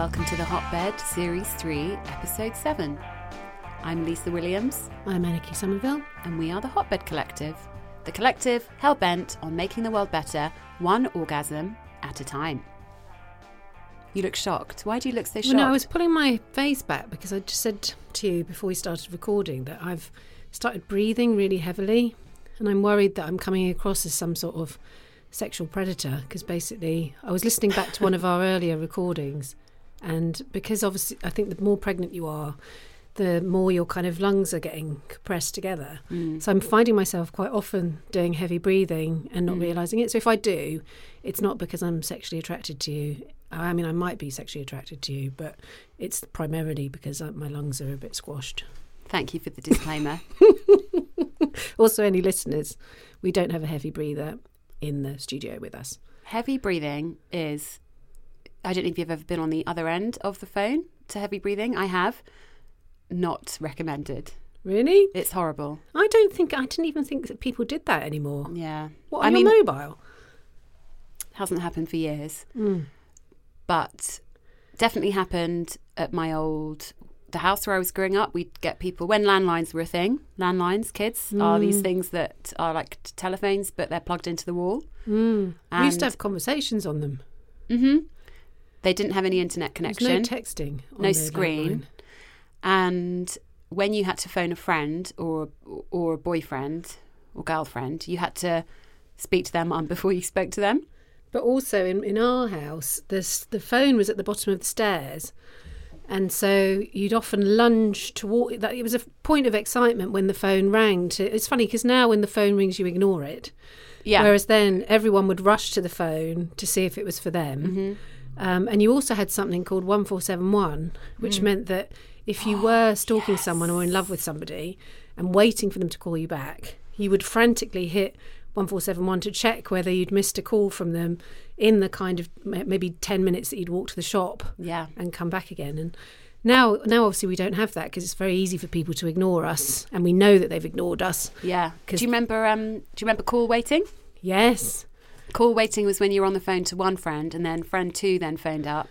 Welcome to the Hotbed Series 3, Episode 7. I'm Lisa Williams, I'm Anniki Sommerville. and we are the Hotbed Collective. The collective hell bent on making the world better, one orgasm at a time. You look shocked. Why do you look so shocked? Well, no, I was pulling my face back because I just said to you before we started recording that I've started breathing really heavily, and I'm worried that I'm coming across as some sort of sexual predator because basically I was listening back to one of our earlier recordings, and because obviously I think the more pregnant you are, the more your kind of lungs are getting compressed together. So I'm finding myself quite often doing heavy breathing and not realizing it. So if I do, it's not because I'm sexually attracted to you. I mean, I might be sexually attracted to you, but it's primarily because uh, my lungs are a bit squashed. Thank you for the disclaimer. Also, any listeners, we don't have a heavy breather in the studio with us. heavy breathing is. I don't know if you've ever been on the other end of the phone to heavy breathing. I have. Not recommended. Really? It's horrible. I don't think I didn't even think that people did that anymore. Yeah. What I on mean, your mobile? hasn't happened for years. Mm. but definitely happened at my old the house where I was growing up. We'd get people when landlines were a thing. Landlines, kids are Mm. these things that are like telephones, but they're plugged into the wall. Mm. we used to have conversations on them. hmm They didn't have any internet connection, no texting. no the screen, landline. and when you had to phone a friend or or a boyfriend or girlfriend, you had to speak to their mum before you spoke to them. But also in, in our house, this, the phone was at the bottom of the stairs. And so you'd often lunge toward that. It was a point of excitement when the phone rang. To, it's funny because now when the phone rings, you ignore it. Yeah. Whereas then everyone would rush to the phone to see if it was for them. Mm-hmm. Um, and you also had something called 1471, which Mm. meant that if you were stalking someone or in love with somebody and waiting for them to call you back, you would frantically hit 1471 to check whether you'd missed a call from them in the kind of maybe 10 minutes that you'd walk to the shop Yeah. and come back again. And now, now obviously we don't have that because it's very easy for people to ignore us, and we know that they've ignored us. Yeah. Do you remember? Um, do you remember call waiting? Yes, Call waiting was when you were on the phone to one friend and then friend two then phoned up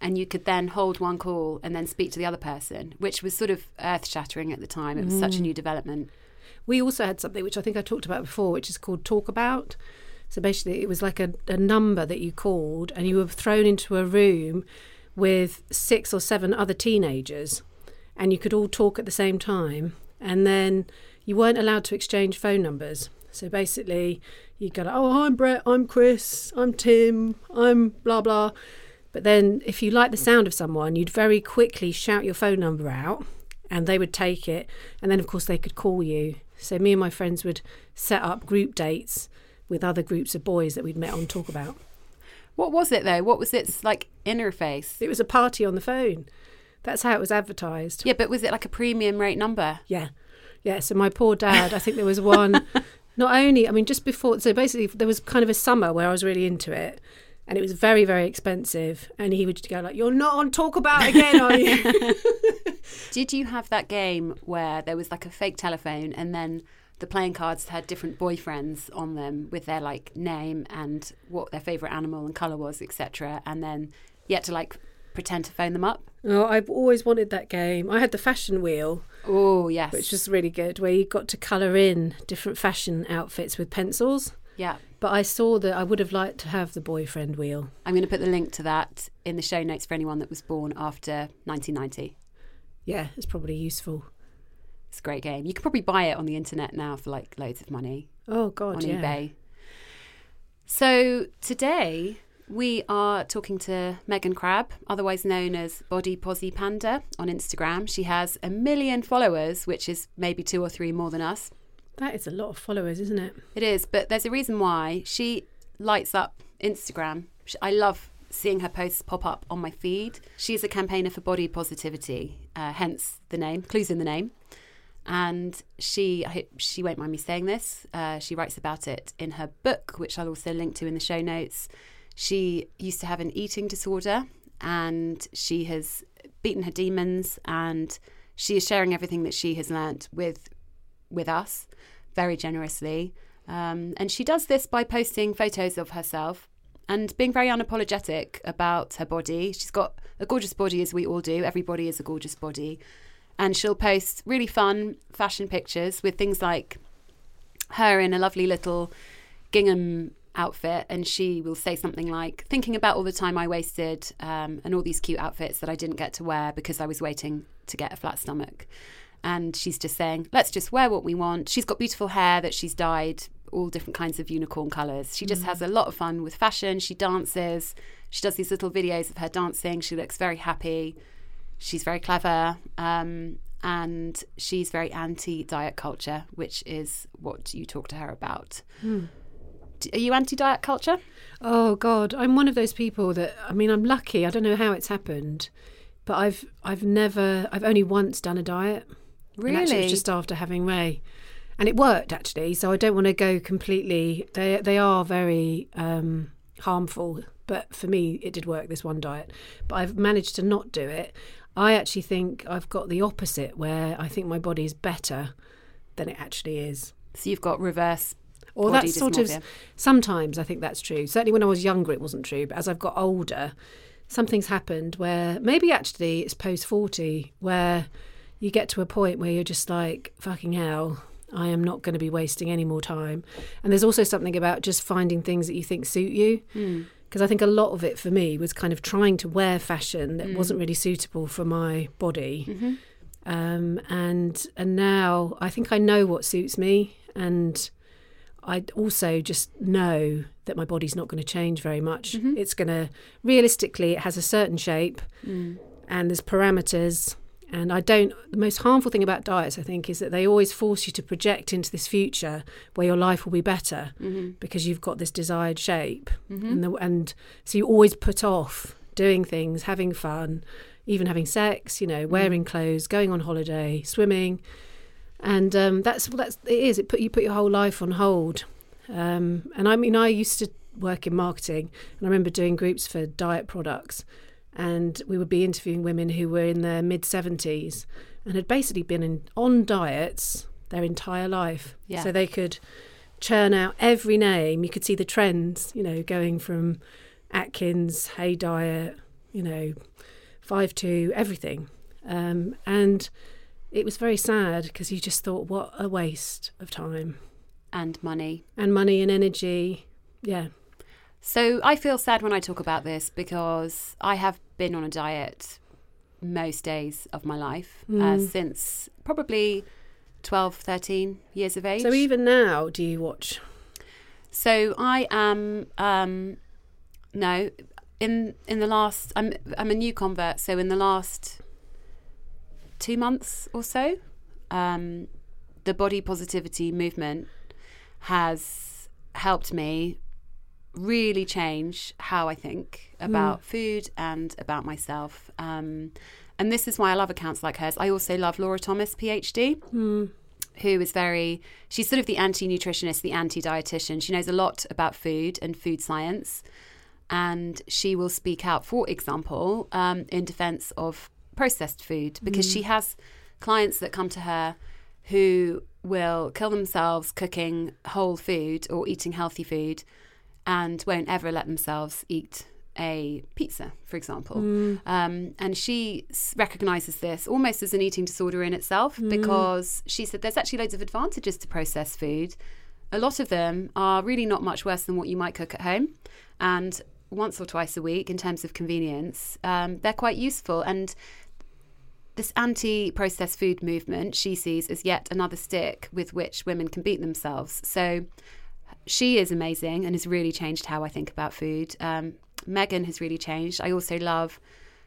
and you could then hold one call and then speak to the other person, which was sort of earth shattering at the time. It was such a mm. new development. we also had something which I think I talked about before, which is called Talk About. So basically, it was like a, a number that you called, and you were thrown into a room with six or seven other teenagers, and you could all talk at the same time. And then you weren't allowed to exchange phone numbers. So basically, you go, "Oh, I'm Brett. I'm Chris. I'm Tim. I'm blah blah." But then, if you like the sound of someone, you'd very quickly shout your phone number out, and they would take it. And then, of course, they could call you. So me and my friends would set up group dates with other groups of boys that we'd met on Talk About. What was it though? What was its like interface? It was a party on the phone. That's how it was advertised. Yeah, but was it like a premium rate number? Yeah. Yeah, so my poor dad, I think there was one, not only, I mean, just before, so basically there was kind of a summer where I was really into it and it was very, very expensive. And he would go like, you're not on Talk About again, are you? Did you have that game where there was like a fake telephone and then the playing cards had different boyfriends on them with their like name and what their favorite animal and color was, etc. And then you had to like pretend to phone them up. oh, I've always wanted that game. I had the fashion wheel, Oh yes, which was really good, where you got to colour in different fashion outfits with pencils. yeah. But I saw that I would have liked to have the boyfriend wheel. I'm going to put the link to that in the show notes for anyone that was born after 1990. Yeah, it's probably useful. It's a great game. You can probably buy it on the internet now for like loads of money. Oh, God, on yeah. eBay. So today we are talking to Megan Crabbe, otherwise known as Body Posi Panda on Instagram. She has a million followers, which is maybe two or three more than us. That is a lot of followers, isn't it? It is, but there's a reason why she lights up Instagram. I love seeing her posts pop up on my feed. She's a campaigner for body positivity, uh, hence the name, clues in the name. And she, I hope she won't mind me saying this. Uh, she writes about it in her book, which I'll also link to in the show notes. She used to have an eating disorder, and she has beaten her demons, and she is sharing everything that she has learnt with with us very generously. Um, and she does this by posting photos of herself and being very unapologetic about her body. She's got a gorgeous body, as we all do. Everybody is a gorgeous body. And she'll post really fun fashion pictures with things like her in a lovely little gingham outfit. And she will say something like, thinking about all the time I wasted um, and all these cute outfits that I didn't get to wear because I was waiting to get a flat stomach and she's just saying, let's just wear what we want. She's got beautiful hair that she's dyed all different kinds of unicorn colours. She just has a lot of fun with fashion. She dances. She does these little videos of her dancing. She looks very happy. She's very clever. Um, and she's very anti diet culture, which is what you talk to her about. D- Are you anti diet culture? Oh God, I'm one of those people that I mean, I'm lucky. I don't know how it's happened, but I've I've never I've only once done a diet. And actually, it Really? was just after having Ray, and it worked actually. So I don't want to go completely. They they are very um, harmful, but for me, it did work. This one diet, but I've managed to not do it. I actually think I've got the opposite, where I think my body is better than it actually is. So you've got reverse Or that's sort of sometimes I think that's true. Certainly when I was younger, it wasn't true. But as I've got older, something's happened where maybe actually it's post 40 where you get to a point where you're just like, fucking hell, I am not going to be wasting any more time. And there's also something about just finding things that you think suit you. Hmm. Because I think a lot of it for me was kind of trying to wear fashion that hmm. wasn't really suitable for my body. Mm-hmm. Um, and and now I think I know what suits me, and I also just know that my body's not going to change very much. Mm-hmm. It's going to realistically, it has a certain shape, mm. and there's parameters. And I don't. The most harmful thing about diets, I think, is that they always force you to project into this future where your life will be better mm-hmm. because you've got this desired shape, mm-hmm. and the, and so you always put off doing things, having fun, even having sex. You know, wearing clothes, going on holiday, swimming, and um, that's that's it is. It put you put your whole life on hold. Um, and I mean, I used to work in marketing, and I remember doing groups for diet products, and we would be interviewing women who were in their mid seventies and had basically been in, on diets their entire life, Yeah. so they could churn out every name. You could see the trends, you know, going from Atkins, Hay Diet, you know, Five Two, everything, um, and it was very sad because you just thought, what a waste of time and money. and money and energy. Yeah. So I feel sad when I talk about this because I have been on a diet most days of my life uh, Mm. since probably 12, 13 years of age. So even now, do you watch? So I am um no in in the last I'm I'm a new convert so in the last 2 months or so um the body positivity movement has helped me really change how I think about food and about myself um and this is why I love accounts like hers. I also love Laura Thomas PhD who is very, she's sort of the anti nutritionist, the anti dietitian. She knows a lot about food and food science. And she will speak out, for example, um, in defense of processed food because she has clients that come to her who will kill themselves cooking whole food or eating healthy food and won't ever let themselves eat a pizza, for example. Um, and she recognizes this almost as an eating disorder in itself because she said there's actually loads of advantages to processed food. A lot of them are really not much worse than what you might cook at home. And once or twice a week, in terms of convenience, um, they're quite useful. And this anti processed food movement she sees as yet another stick with which women can beat themselves. So she is amazing and has really changed how I think about food. Um, Megan has really changed. I also love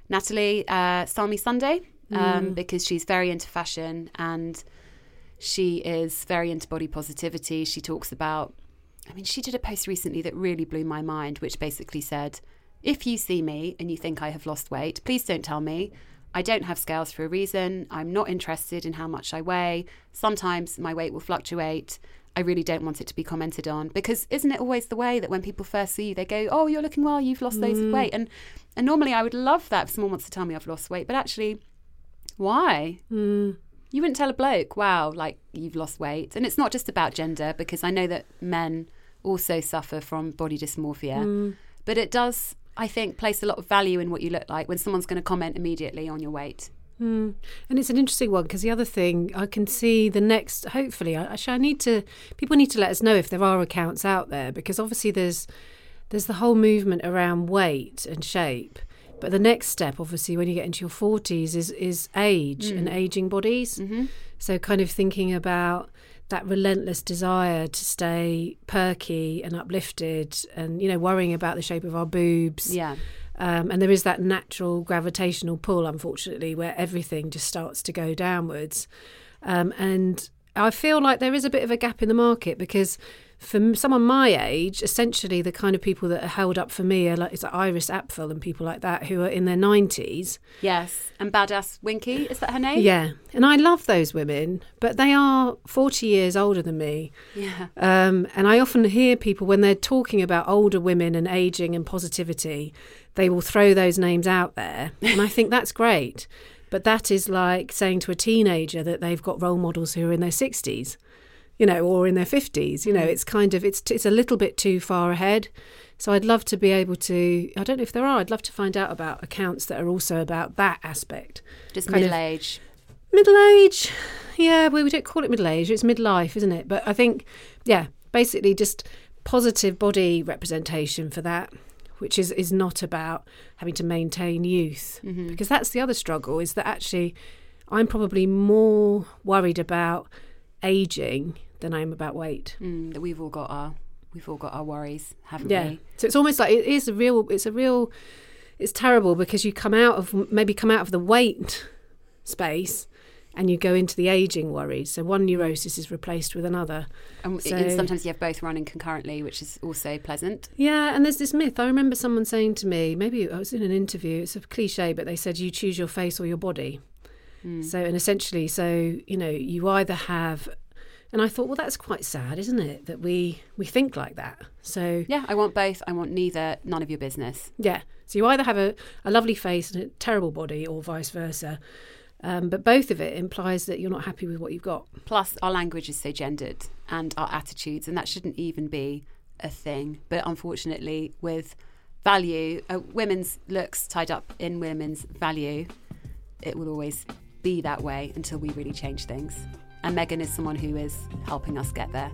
Natalie uh, Style Me Sunday um, because she's very into fashion and she is very into body positivity. She talks about, I mean, she did a post recently that really blew my mind, which basically said, if you see me and you think I have lost weight, please don't tell me. I don't have scales for a reason. I'm not interested in how much I weigh. Sometimes my weight will fluctuate. I really don't want it to be commented on because isn't it always the way that when people first see you, they go, "Oh, you're looking well. You've lost loads of mm. weight." And and normally I would love that if someone wants to tell me I've lost weight, but actually, why? Mm. You wouldn't tell a bloke, "Wow, like you've lost weight." And it's not just about gender because I know that men also suffer from body dysmorphia, mm. but it does. I think place a lot of value in what you look like when someone's going to comment immediately on your weight. Hmm. And it's an interesting one because the other thing I can see the next. Hopefully, I, actually, I need to. People need to let us know if there are accounts out there because obviously there's there's the whole movement around weight and shape. But the next step, obviously, when you get into your forties, is is age and hmm. aging bodies. Mm-hmm. So, kind of thinking about that relentless desire to stay perky and uplifted, and you know, worrying about the shape of our boobs. Yeah. Um, and there is that natural gravitational pull, unfortunately, where everything just starts to go downwards. Um, and I feel like there is a bit of a gap in the market because for someone my age, essentially the kind of people that are held up for me are like, it's like Iris Apfel and people like that who are in their 90s. Yes. And Badass Winky, is that her name? Yeah. And I love those women, but they are 40 years older than me. Yeah. Um, and I often hear people when they're talking about older women and aging and positivity, they will throw those names out there. And I think that's great. But that is like saying to a teenager that they've got role models who are in their 60s, you know, or in their 50s. You know, mm. it's kind of, it's, it's a little bit too far ahead. So I'd love to be able to, I don't know if there are, I'd love to find out about accounts that are also about that aspect. Just kind of- middle age. Middle age, yeah, well, we don't call it middle age, it's midlife, isn't it? But I think, yeah, basically just positive body representation for that, which is, is not about having to maintain youth. Mm-hmm. Because that's the other struggle is that actually I'm probably more worried about aging than I am about weight. Mm, we've all got our we've all got our worries, haven't Yeah. we? So it's almost like it is a real, it's a real, it's terrible because you come out of, maybe come out of the weight space and you go into the aging worries. So one neurosis is replaced with another. And, So- and sometimes you have both running concurrently, which is also pleasant. Yeah, and there's this myth. I remember someone saying to me, maybe I was in an interview, it's a cliche, but they said you choose your face or your body. So, and essentially, so, you know, you either have, and I thought, well, that's quite sad, isn't it? That we, we think like that. So, Yeah, I want both. I want neither. None of your business. Yeah. So you either have a, a lovely face and a terrible body, or vice versa. Um, but both of it implies that you're not happy with what you've got. Plus, our language is so gendered, and our attitudes, and that shouldn't even be a thing. But unfortunately, with value, uh, women's looks tied up in women's value, it will always be that way until we really change things. And Megan is someone who is helping us get there.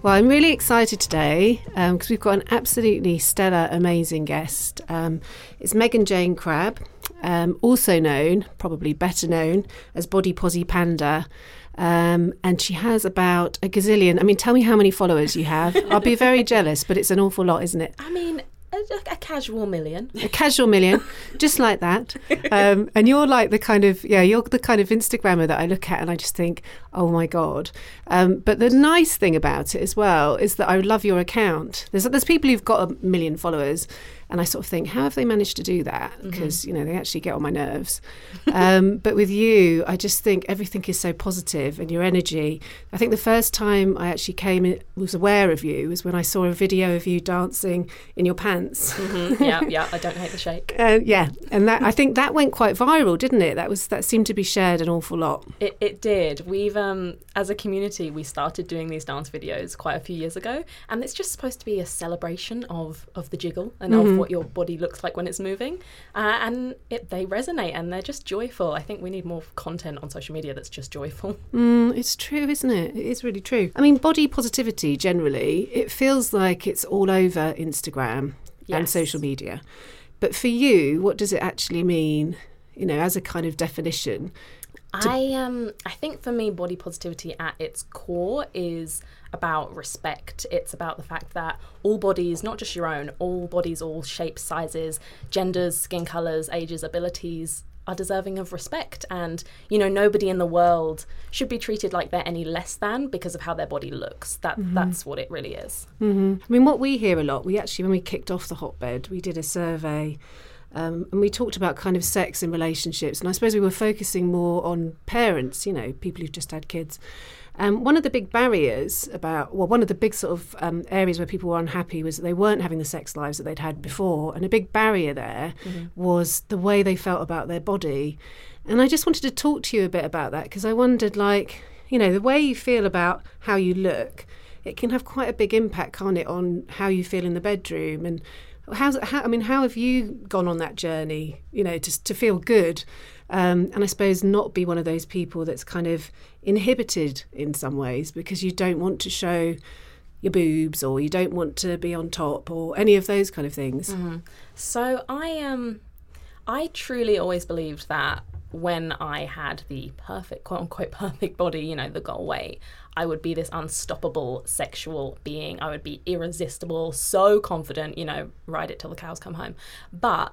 Well, I'm really excited today because we've got an absolutely stellar, amazing guest. Um, it's Megan Jayne Crabbe, um, also known, probably better known, as Body Posi Panda. Um, and she has about a gazillion. I mean, tell me how many followers you have. I'll be very jealous, but it's an awful lot, isn't it? I mean, a, a casual million. a casual million, just like that. Um, and you're like the kind of yeah, you're the kind of Instagrammer that I look at and I just think, oh my god. Um, but the nice thing about it as well is that I love your account. There's there's people who've got a million followers, And I sort of think, how have they managed to do that? Because, you know, they actually get on my nerves. Um, but with you, I just think everything is so positive and your energy. I think the first time I actually came in, was aware of you was when I saw a video of you dancing in your pants. Mhm. yeah, yeah, I don't hate the shake. Uh, yeah, and that I think that went quite viral, didn't it? That was that seemed to be shared an awful lot. It, it did. We've, um, as a community, we started doing these dance videos quite a few years ago, and it's just supposed to be a celebration of, of the jiggle and of what your body looks like when it's moving, uh, and it, they resonate and they're just joyful. I think we need more content on social media that's just joyful. Mm, it's true, isn't it? It is really true. I mean, body positivity generally, it feels like it's all over Instagram and social media. But for you, what does it actually mean? You know, as a kind of definition. I um I think for me body positivity at its core is about respect. It's about the fact that all bodies, not just your own, all bodies, all shapes, sizes, genders, skin colors, ages, abilities are deserving of respect and you know nobody in the world should be treated like they're any less than because of how their body looks. That that's what it really is. I mean, what we hear a lot, we actually, when we kicked off the hotbed, we did a survey um, and we talked about kind of sex in relationships. And I suppose we were focusing more on parents, you know, people who've just had kids. Um, one of the big barriers about, well, one of the big sort of um, areas where people were unhappy was that they weren't having the sex lives that they'd had before. And a big barrier there was the way they felt about their body. And I just wanted to talk to you a bit about that because I wondered, like, you know, the way you feel about how you look, it can have quite a big impact, can't it, on how you feel in the bedroom and how's how, I mean, how have you gone on that journey? You know, to to feel good, um, and I suppose not be one of those people that's kind of inhibited in some ways because you don't want to show your boobs or you don't want to be on top or any of those kind of things. So I um I truly always believed that when I had the perfect quote unquote perfect body, you know, the goal weight, I would be this unstoppable sexual being. I would be irresistible, so confident, you know, ride it till the cows come home. But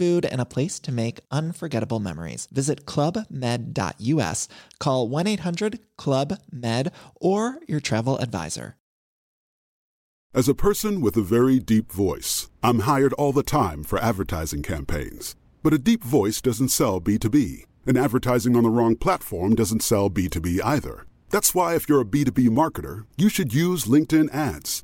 food, and a place to make unforgettable memories. Visit clubmed.us, call 1 800 Club Med, or your travel advisor. As a person with a very deep voice, I'm hired all the time for advertising campaigns. But a deep voice doesn't sell B2B, and advertising on the wrong platform doesn't sell B2B either. That's why, if you're a B2B marketer, you should use LinkedIn ads.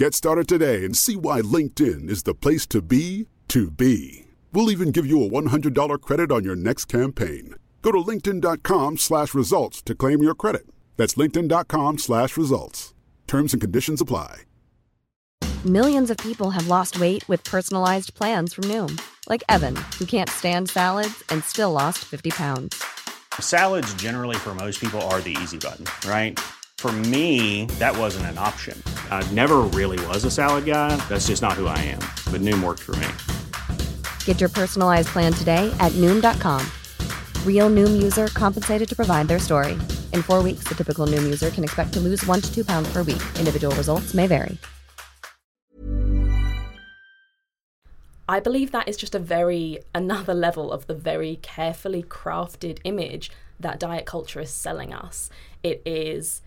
Get started today and see why LinkedIn is the place to be to be. We'll even give you a $100 credit on your next campaign. Go to linkedin.com slash results to claim your credit. That's linkedin.com slash results. Terms and conditions apply. Millions of people have lost weight with personalized plans from Noom, like Evan, who can't stand salads and still lost 50 pounds. Salads, generally, for most people, are the easy button, right? For me, that wasn't an option. I never really was a salad guy. That's just not who I am. But Noom worked for me. Get your personalized plan today at Noom.com. Real Noom user compensated to provide their story. In four weeks, the typical Noom user can expect to lose one to two pounds per week. Individual results may vary. I believe that is just a very another level of the very carefully crafted image that diet culture is selling us. It is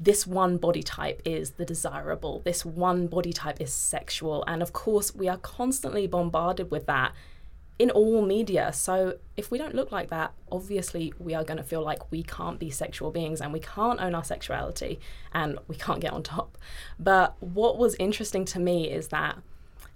this one body type is the desirable, this one body type is sexual, and of course, we are constantly bombarded with that in all media. So if we don't look like that, obviously we are going to feel like we can't be sexual beings and we can't own our sexuality and we can't get on top. But what was interesting to me is that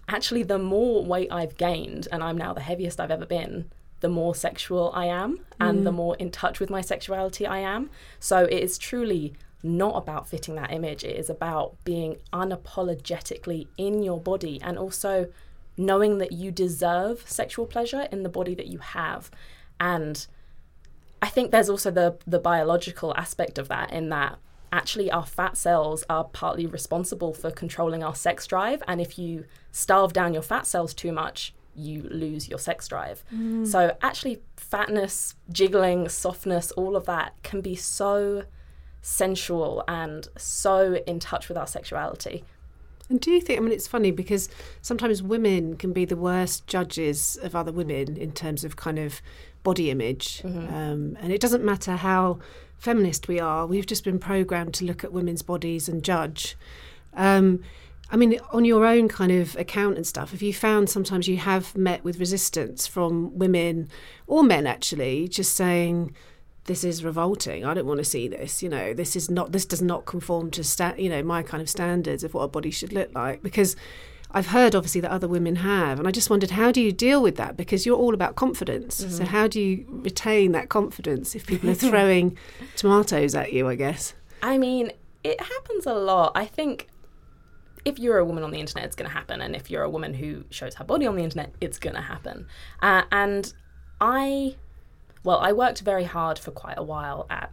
actually the more weight I've gained, and I'm now the heaviest I've ever been, the more sexual I am and the mm. more in touch with my sexuality I am. So it is truly not about fitting that image, it is about being unapologetically in your body and also knowing that you deserve sexual pleasure in the body that you have. And I think there's also the the biological aspect of that in that actually our fat cells are partly responsible for controlling our sex drive and if you starve down your fat cells too much you lose your sex drive. Mm. So actually fatness, jiggling, softness, all of that can be so sensual and so in touch with our sexuality. And do you think, I mean, it's funny because sometimes women can be the worst judges of other women in terms of kind of body image. Um, and it doesn't matter how feminist we are, we've just been programmed to look at women's bodies and judge. Um, I mean, on your own kind of account and stuff, have you found sometimes you have met with resistance from women or men actually, just saying, this is revolting. I don't want to see this. You know, this is not. This does not conform to sta- you know my kind of standards of what a body should look like. Because I've heard obviously that other women have, and I just wondered how do you deal with that? Because you're all about confidence. So how do you retain that confidence if people are throwing tomatoes at you? I guess. I mean, it happens a lot. I think if you're a woman on the internet, it's going to happen. And if you're a woman who shows her body on the internet, it's going to happen. Uh, and I, well, I worked very hard for quite a while at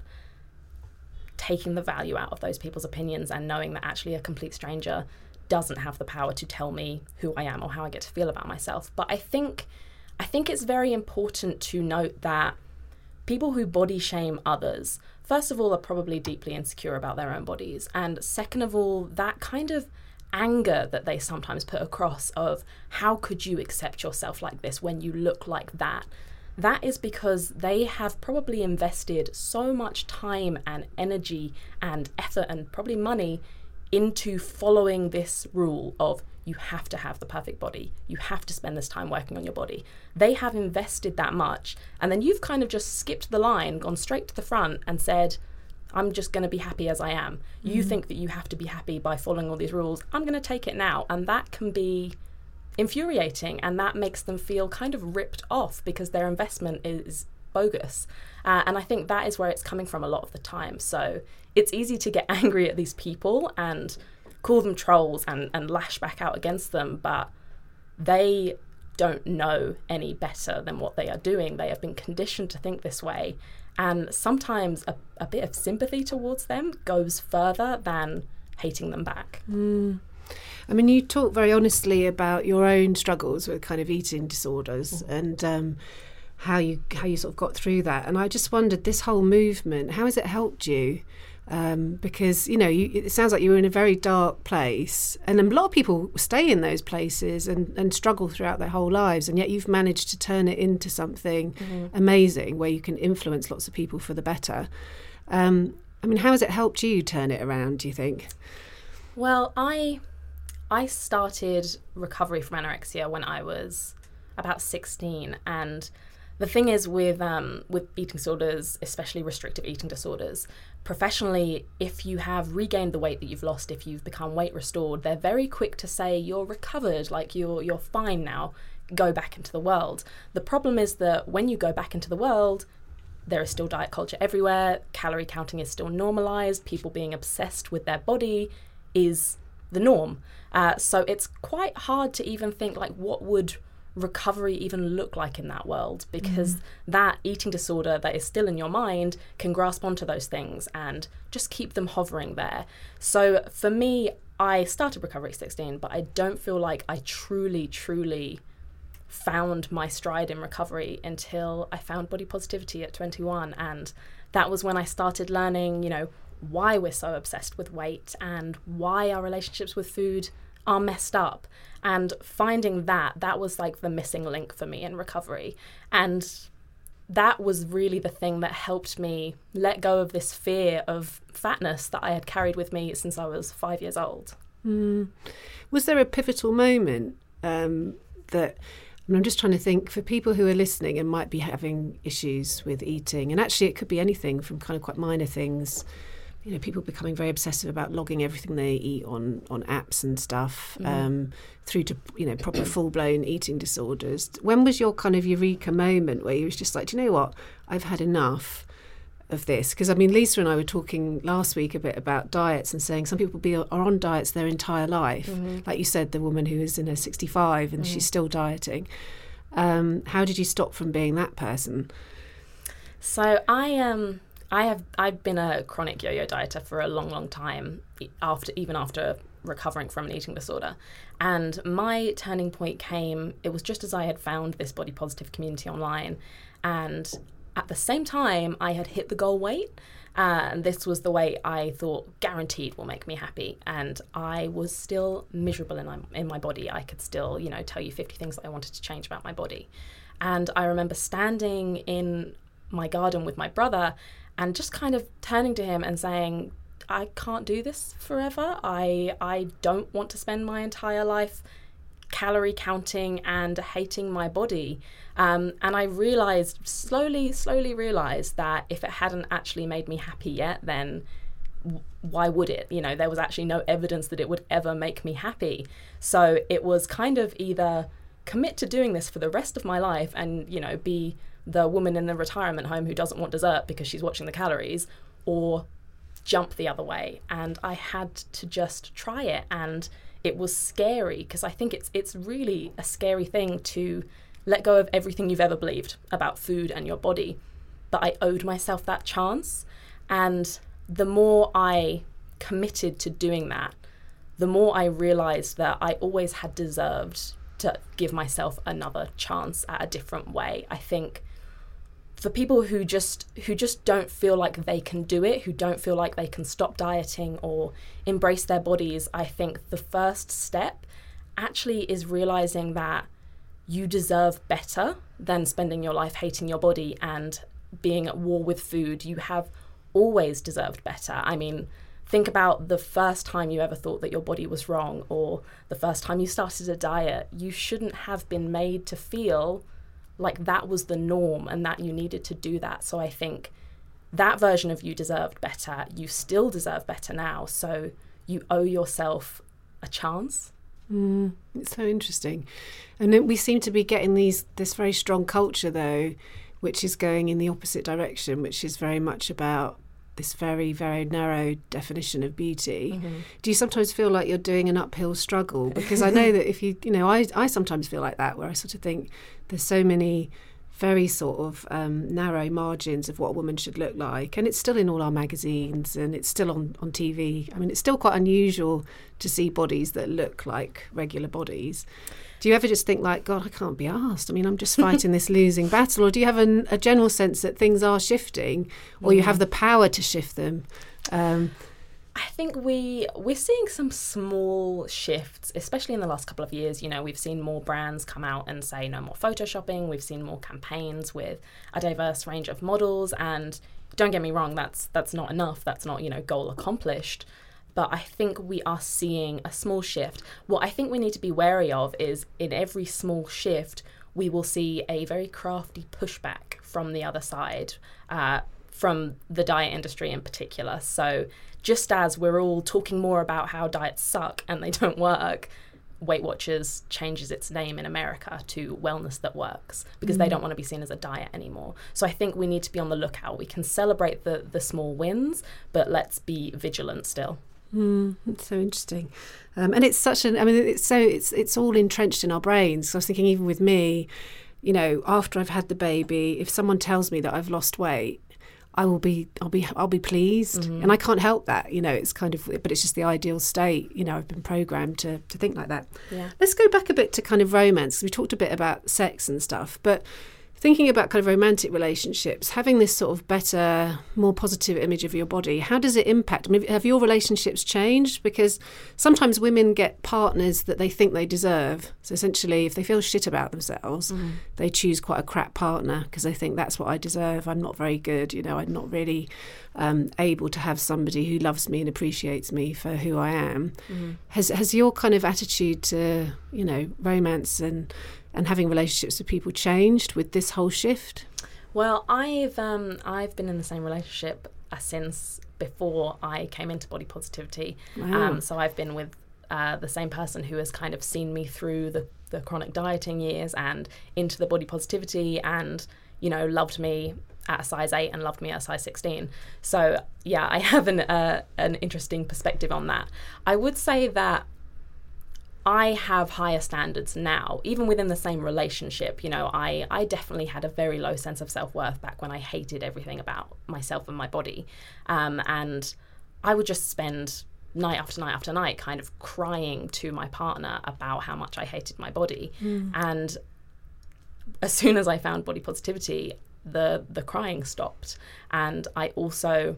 taking the value out of those people's opinions and knowing that actually a complete stranger doesn't have the power to tell me who I am or how I get to feel about myself. But I think I think it's very important to note that people who body shame others, first of all, are probably deeply insecure about their own bodies. And second of all, that kind of anger that they sometimes put across of how could you accept yourself like this when you look like that that is because they have probably invested so much time and energy and effort and probably money into following this rule of you have to have the perfect body. You have to spend this time working on your body. They have invested that much. And then you've kind of just skipped the line, gone straight to the front, and said, I'm just going to be happy as I am. You mm. think that you have to be happy by following all these rules. I'm going to take it now. And that can be infuriating and that makes them feel kind of ripped off because their investment is bogus. Uh, and I think that is where it's coming from a lot of the time. So it's easy to get angry at these people and call them trolls and, and lash back out against them, but they don't know any better than what they are doing. They have been conditioned to think this way. And sometimes a, a bit of sympathy towards them goes further than hating them back. I mean, you talk very honestly about your own struggles with kind of eating disorders and um, how you how you sort of got through that. And I just wondered, this whole movement, how has it helped you? Um, because you know, you, it sounds like you were in a very dark place, and a lot of people stay in those places and, and struggle throughout their whole lives, and yet you've managed to turn it into something amazing where you can influence lots of people for the better. Um, I mean, how has it helped you turn it around? Do you think? Well, I I started recovery from anorexia when I was about 16 and the thing is with um, with eating disorders, especially restrictive eating disorders, professionally, if you have regained the weight that you've lost, if you've become weight restored, they're very quick to say you're recovered, like you're you're fine now, go back into the world. The problem is that when you go back into the world, there is still diet culture everywhere, calorie counting is still normalized, people being obsessed with their body is the norm. Uh, so it's quite hard to even think like what would recovery even look like in that world because that eating disorder that is still in your mind can grasp onto those things and just keep them hovering there. So for me, I started recovery at 16, but I don't feel like I truly, truly found my stride in recovery until I found body positivity at 21. And that was when I started learning, you know, why we're so obsessed with weight and why our relationships with food are messed up. And finding that, that was like the missing link for me in recovery. And that was really the thing that helped me let go of this fear of fatness that I had carried with me since I was five years old. Was there a pivotal moment um, that I'm just trying to think for people who are listening and might be having issues with eating, and actually it could be anything from kind of quite minor things. You know, people becoming very obsessive about logging everything they eat on on apps and stuff, um, through to you know proper full blown eating disorders. When was your kind of eureka moment where you was just like, do you know what, I've had enough of this. Because I mean Lisa and I were talking last week a bit about diets and saying some people be are on diets their entire life. Like you said the woman who is in her 65 and she's still dieting. Um, how did you stop from being that person? So I um I have I've been a chronic yo-yo dieter for a long, long time. After even after recovering from an eating disorder, and my turning point came. It was just as I had found this body positive community online, and at the same time I had hit the goal weight. Uh, and this was the weight I thought guaranteed will make me happy. And I was still miserable in my, in my body. I could still, you know, tell you 50 things that I wanted to change about my body. And I remember standing in my garden with my brother and just kind of turning to him and saying, I can't do this forever. I I don't want to spend my entire life calorie counting and hating my body. Um, and I realized slowly, slowly realized that if it hadn't actually made me happy yet, then why would it? You know, there was actually no evidence that it would ever make me happy. So it was kind of either commit to doing this for the rest of my life and, you know, be the woman in the retirement home who doesn't want dessert because she's watching the calories, or jump the other way. And I had to just try it. And it was scary because I think it's it's really a scary thing to let go of everything you've ever believed about food and your body. But I owed myself that chance. And the more I committed to doing that, the more I realized that I always had deserved to give myself another chance at a different way. I think for people who just who just don't feel like they can do it, who don't feel like they can stop dieting or embrace their bodies, I think the first step actually is realizing that you deserve better than spending your life hating your body and being at war with food. You have always deserved better. I mean, think about the first time you ever thought that your body was wrong or the first time you started a diet. You shouldn't have been made to feel like that was the norm and that you needed to do that. So I think that version of you deserved better. You still deserve better now. So you owe yourself a chance. Mm, it's so interesting, and then we seem to be getting these this very strong culture though, which is going in the opposite direction, which is very much about this very very narrow definition of beauty. Mm-hmm. Do you sometimes feel like you're doing an uphill struggle? Because I know that if you you know I I sometimes feel like that where I sort of think there's so many very sort of um, narrow margins of what a woman should look like. And it's still in all our magazines and it's still on, on TV. I mean, it's still quite unusual to see bodies that look like regular bodies. Do you ever just think, like, God, I can't be asked? I mean, I'm just fighting this losing battle. Or do you have an, a general sense that things are shifting or you have the power to shift them? Um, I think we we're seeing some small shifts, especially in the last couple of years. You know, we've seen more brands come out and say no more photoshopping. We've seen more campaigns with a diverse range of models. And don't get me wrong, that's that's not enough. That's not you know goal accomplished. But I think we are seeing a small shift. What I think we need to be wary of is in every small shift, we will see a very crafty pushback from the other side. Uh, from the diet industry in particular. So, just as we're all talking more about how diets suck and they don't work, Weight Watchers changes its name in America to Wellness That Works because they don't want to be seen as a diet anymore. So, I think we need to be on the lookout. We can celebrate the, the small wins, but let's be vigilant still. It's so interesting, um, and it's such an. I mean, it's so it's it's all entrenched in our brains. So I was thinking, even with me, you know, after I've had the baby, if someone tells me that I've lost weight, I will be, I'll be, I'll be pleased, mm-hmm. and I can't help that. You know, it's kind of, but it's just the ideal state. You know, I've been programmed to to think like that. Yeah. Let's go back a bit to kind of romance. We talked a bit about sex and stuff, but thinking about kind of romantic relationships, having this sort of better, more positive image of your body, how does it impact? I mean, have your relationships changed? Because sometimes women get partners that they think they deserve. So essentially, if they feel shit about themselves, they choose quite a crap partner because they think that's what I deserve. I'm not very good. You know, I'm not really um, able to have somebody who loves me and appreciates me for who I am. Has has your kind of attitude to you know romance and and having relationships with people changed with this whole shift? Well, I've um, I've been in the same relationship uh, since before I came into body positivity. Wow. Um, so I've been with uh, the same person who has kind of seen me through the, the chronic dieting years and into the body positivity and you know loved me at a size 8 and loved me at a size 16 so yeah i have an, uh, an interesting perspective on that i would say that I have higher standards now, even within the same relationship. You know, I, I definitely had a very low sense of self worth back when I hated everything about myself and my body. Um, and I would just spend night after night after night kind of crying to my partner about how much I hated my body. And as soon as I found body positivity, the the crying stopped. And I also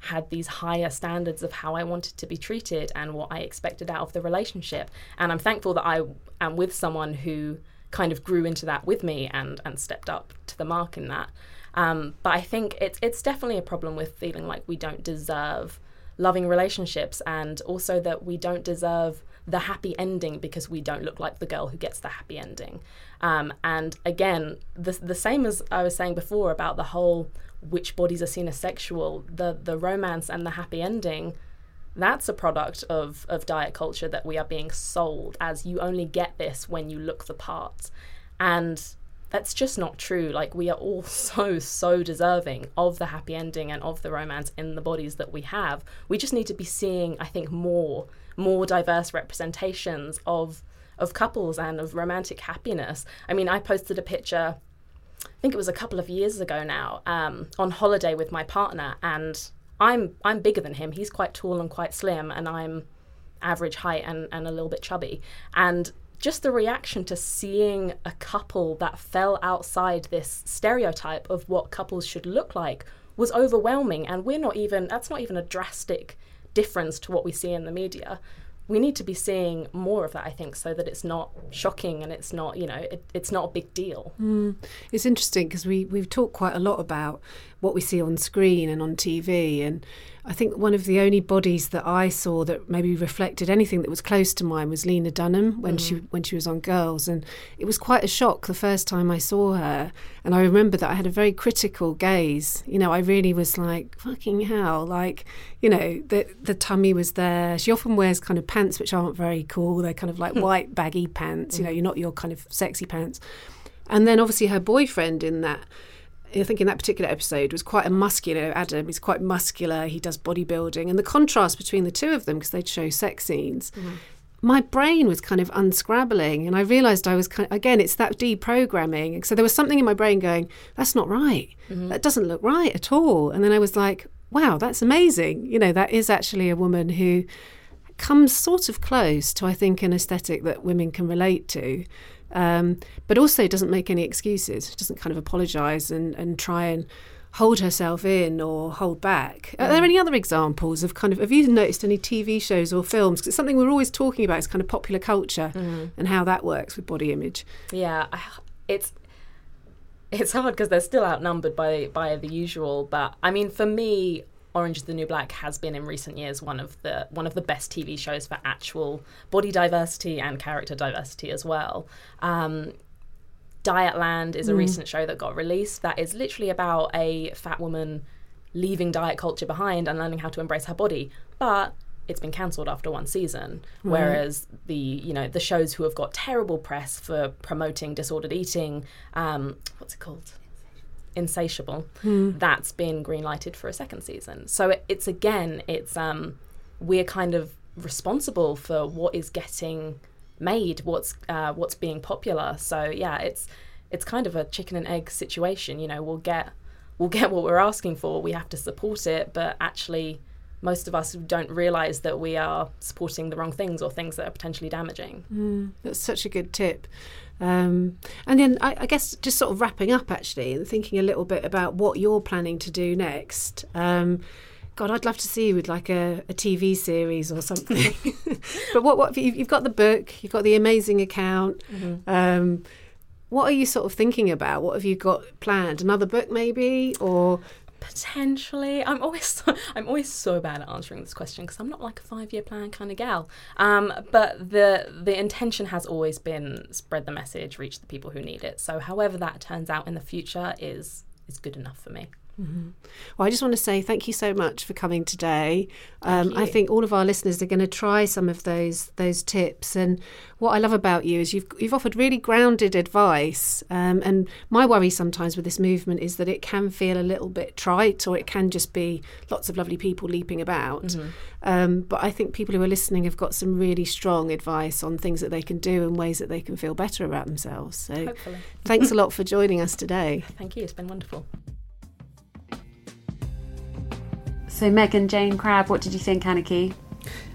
had these higher standards of how I wanted to be treated and what I expected out of the relationship. And I'm thankful that I am with someone who kind of grew into that with me and and stepped up to the mark in that. Um, but I think it's it's definitely a problem with feeling like we don't deserve loving relationships and also that we don't deserve the happy ending because we don't look like the girl who gets the happy ending. Um, and again, the, the same as I was saying before about the whole which bodies are seen as sexual, the, the romance and the happy ending, that's a product of, of diet culture that we are being sold as you only get this when you look the part. And that's just not true. Like, we are all so, so deserving of the happy ending and of the romance in the bodies that we have. We just need to be seeing, I think, more more diverse representations of of couples and of romantic happiness. I mean, I posted a picture I think it was a couple of years ago now, um, on holiday with my partner, and I'm I'm bigger than him. He's quite tall and quite slim, and I'm average height and, and a little bit chubby. And just the reaction to seeing a couple that fell outside this stereotype of what couples should look like was overwhelming. And we're not even that's not even a drastic difference to what we see in the media. We need to be seeing more of that, I think, so that it's not shocking and it's not, you know, it, it's not a big deal. Mm. It's interesting because we, we've talked quite a lot about what we see on screen and on TV. And I think one of the only bodies that I saw that maybe reflected anything that was close to mine was Lena Dunham when she mm. when she was on Girls. And it was quite a shock the first time I saw her. And I remember that I had a very critical gaze. You know, I really was like, fucking hell. Like, you know, the, the tummy was there. She often wears kind of pants which aren't very cool. They're kind of like hmm. white baggy pants, you know, hmm. you're not your kind of sexy pants. And then obviously her boyfriend in that, I think in that particular episode was quite a muscular Adam. He's quite muscular. He does bodybuilding, and the contrast between the two of them because they'd show sex scenes. Mm-hmm. My brain was kind of unscrabbling, and I realised I was kind of, again. It's that deprogramming. So there was something in my brain going, "That's not right. Mm-hmm. That doesn't look right at all." And then I was like, "Wow, that's amazing. You know, that is actually a woman who." comes sort of close to, I think, an aesthetic that women can relate to, um, but also doesn't make any excuses. Doesn't kind of apologise and, and try and hold herself in or hold back. Are there any other examples of kind of, have you noticed any TV shows or films? 'Cause it's something we're always talking about, it's kind of popular culture and how that works with body image. Yeah, it's it's hard because they're still outnumbered by by the usual. But I mean, for me, Orange is the New Black has been in recent years one of the one of the best TV shows for actual body diversity and character diversity as well. Um, Dietland is a recent show that got released that is literally about a fat woman leaving diet culture behind and learning how to embrace her body. But it's been cancelled after one season. Whereas the you know the shows who have got terrible press for promoting disordered eating, um, what's it called? Insatiable. That's been greenlighted for a second season. So it, it's again, it's um, we're kind of responsible for what is getting made, what's uh, what's being popular. So yeah, it's it's kind of a chicken and egg situation. You know, we'll get we'll get what we're asking for. We have to support it, but actually, most of us don't realise that we are supporting the wrong things or things that are potentially damaging. That's such a good tip. Um, and then I, I guess just sort of wrapping up actually and thinking a little bit about what you're planning to do next. Um, God, I'd love to see you with like a, a TV series or something. but what what you've, you've got the book, you've got the amazing account. Um, what are you sort of thinking about? What have you got planned? Another book maybe, or Potentially, I'm always I'm always so bad at answering this question because I'm not like a five year plan kind of gal. Um, but the the intention has always been spread the message, reach the people who need it. So however that turns out in the future is is good enough for me. Well, I just want to say thank you so much for coming today. Um, I think all of our listeners are going to try some of those those tips. And what I love about you is you've you've offered really grounded advice. Um, and my worry sometimes with this movement is that it can feel a little bit trite, or it can just be lots of lovely people leaping about. Um, but I think people who are listening have got some really strong advice on things that they can do and ways that they can feel better about themselves. So Hopefully. thanks a lot for joining us today. Thank you. It's been wonderful. So, Megan Jayne Crabbe, what did you think, Anniki?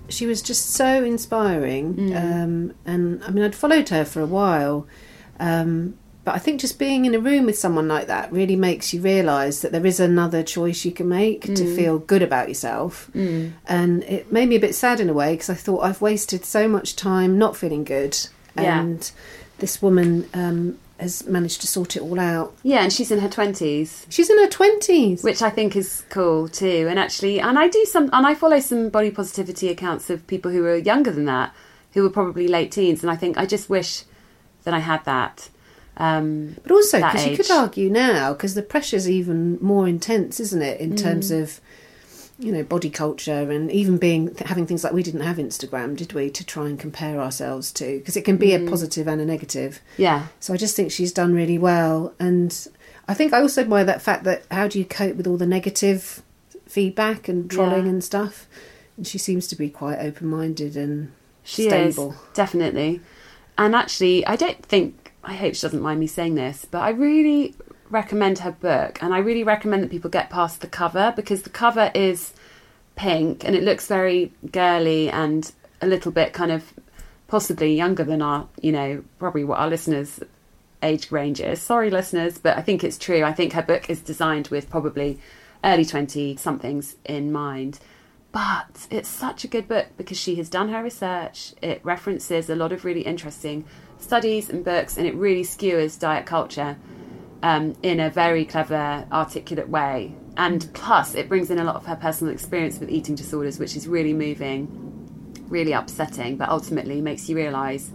she was just so inspiring. Mm. Um, and I mean, I'd followed her for a while. Um, but I think just being in a room with someone like that really makes you realise that there is another choice you can make Mm. to feel good about yourself. And it made me a bit sad in a way because I thought I've wasted so much time not feeling good. Yeah. And this woman um, has managed to sort it all out. Yeah, and she's in her 20s. She's in her 20s. which I think is cool too. And actually, and I do some, and I follow some body positivity accounts of people who are younger than that, who were probably late teens. And I think I just wish that I had that. Um, But also, because you could argue now, because the pressure's even more intense, isn't it, in terms Mm. of you know body culture and even being having things like we didn't have Instagram, did we, to try and compare ourselves to? Because it can be Mm. a positive and a negative. yeah, So I just think she's done really well, and I think I also admire that fact that how do you cope with all the negative feedback and trolling Yeah. and stuff? And she seems to be quite open-minded and she stable. is definitely. And actually, I don't think. I hope she doesn't mind me saying this, but I really recommend her book, and I really recommend that people get past the cover because the cover is pink and it looks very girly and a little bit kind of possibly younger than our, you know, probably what our listeners' age range is. Sorry, listeners, but I think it's true. I think her book is designed with probably early 20 somethings in mind. But it's such a good book because she has done her research. It references a lot of really interesting studies and books, and it really skewers diet culture um, in a very clever, articulate way. And plus, it brings in a lot of her personal experience with eating disorders, which is really moving, really upsetting, but ultimately makes you realise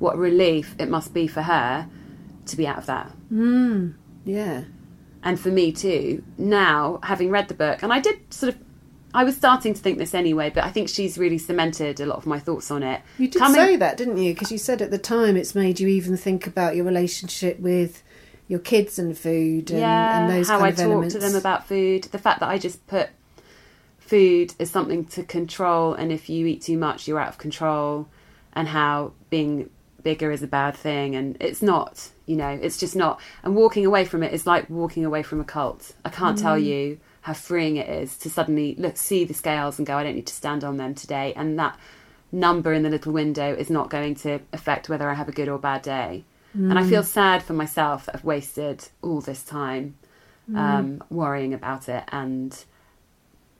what relief it must be for her to be out of that yeah. and for me too now having read the book and i did sort of i was starting to think this anyway but i think she's really cemented a lot of my thoughts on it You did Coming- say that, didn't you? Because you said at the time it's made you even think about your relationship with your kids and food and, yeah and those how kind i of talk elements. to them about food. The fact that i just put food as something to control and if you eat too much you're out of control and how being bigger is a bad thing. And it's not you know it's just not. And walking away from it is like walking away from a cult. I can't tell mm. you how freeing it is to suddenly look see the scales and go i don't need to stand on them today. And that number in the little window is not going to affect whether i have a good or bad day and i feel mm. sad for myself that i've wasted all this time um, mm. worrying about it and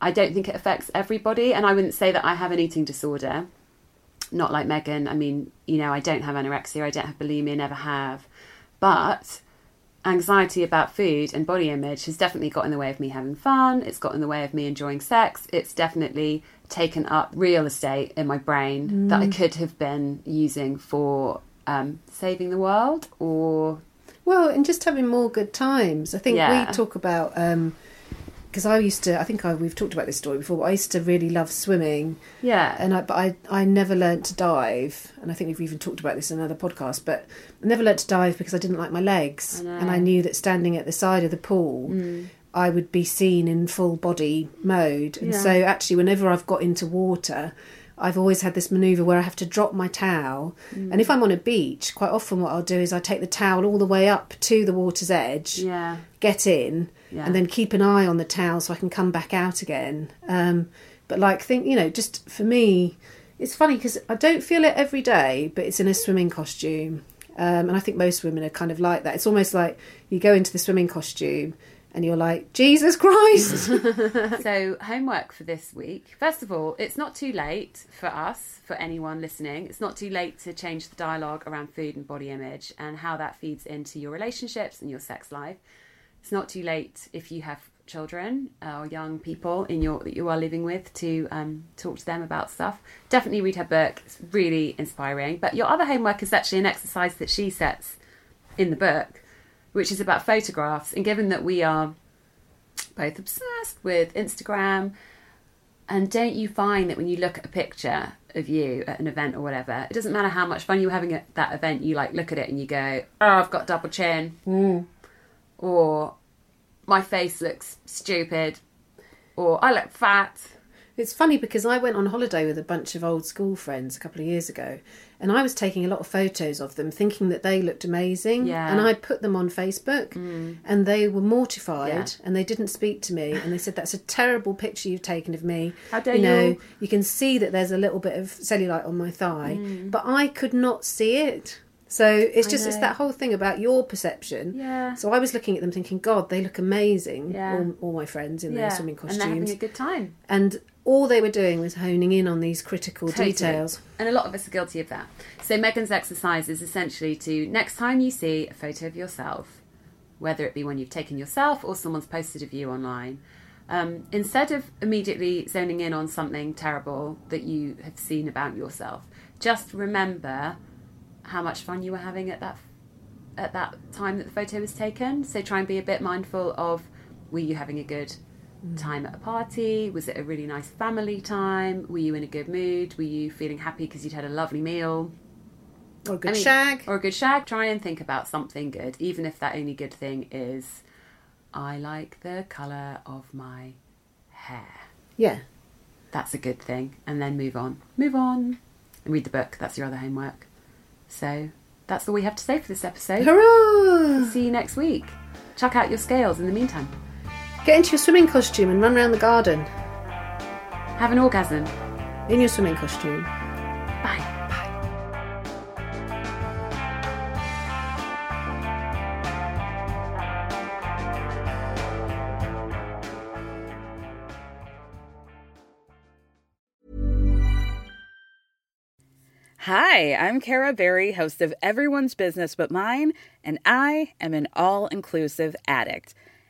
I don't think it affects everybody, and I wouldn't say that I have an eating disorder. Not like Megan. I mean, you know, I don't have anorexia, I don't have bulimia, never have. But anxiety about food and body image has definitely got in the way of me having fun. It's got in the way of me enjoying sex. It's definitely taken up real estate in my brain that I mm. could have been using for um, saving the world or Well, and just having more good times. I think Yeah. we talk about because I used to. I think I, we've talked about this story before. But I used to really love swimming, yeah. and I but I I never learnt to dive, and I think we've even talked about this in another podcast. But I never learnt to dive because I didn't like my legs, I and I knew that standing at the side of the pool. I would be seen in full body mode. And Yeah. so, actually, whenever I've got into water, I've always had this maneuver where I have to drop my towel. And if I'm on a beach, quite often what I'll do is I take the towel all the way up to the water's edge, yeah. get in, Yeah. and then keep an eye on the towel so I can come back out again. Um, but, like, think, you know, just for me, it's funny because I don't feel it every day, but it's in a swimming costume. Um, and I think most women are kind of like that. It's almost like you go into the swimming costume and you're like, Jesus Christ! So, homework for this week. First of all, it's not too late for us, for anyone listening. It's not too late to change the dialogue around food and body image and how that feeds into your relationships and your sex life. It's not too late if you have children or young people in your that you are living with to um, talk to them about stuff. Definitely read her book; it's really inspiring. But your other homework is actually an exercise that she sets in the book, which is about photographs. And given that we are both obsessed with Instagram, and don't you find that when you look at a picture of you at an event or whatever, it doesn't matter how much fun you're having at that event, you like look at it and you go, "Oh, I've got double chin," mm. or "My face looks stupid," or "I look fat." It's funny because I went on holiday with a bunch of old school friends a couple of years ago, and I was taking a lot of photos of them, thinking that they looked amazing. Yeah. And I put them on Facebook, and they were mortified, Yeah. and they didn't speak to me, and they said, "That's a terrible picture you've taken of me." How dare you know, you." you can see that there's a little bit of cellulite on my thigh, Mm. but I could not see it. So it's just it's that whole thing about your perception. Yeah. So I was looking at them thinking, God, they look amazing. Yeah. All, all my friends in their swimming costumes. and having a good time. and all they were doing was honing in on these critical Totally. details. And a lot of us are guilty of that. So Megan's exercise is essentially to next time you see a photo of yourself, whether it be one you've taken yourself or someone's posted of you online, um, instead of immediately zoning in on something terrible that you have seen about yourself, just remember how much fun you were having at that at that time that the photo was taken. So try and be a bit mindful of were you having a good time at a party? Was it a really nice family time? Were you in a good mood? Were you feeling happy because you'd had a lovely meal? Or a good I mean, shag. Or a good shag. Try and think about something good, even if that only good thing is I like the colour of my hair. yeah. That's a good thing. And then move on. Move on. And read the book. That's your other homework. So that's all we have to say for this episode. Hurrah! See you next week. Chuck out your scales in the meantime. Get into your swimming costume and run around the garden Have an orgasm. in your swimming costume. Bye. Bye. Hi, I'm Kara Berry, host of Everyone's Business But Mine, and I am an all inclusive addict.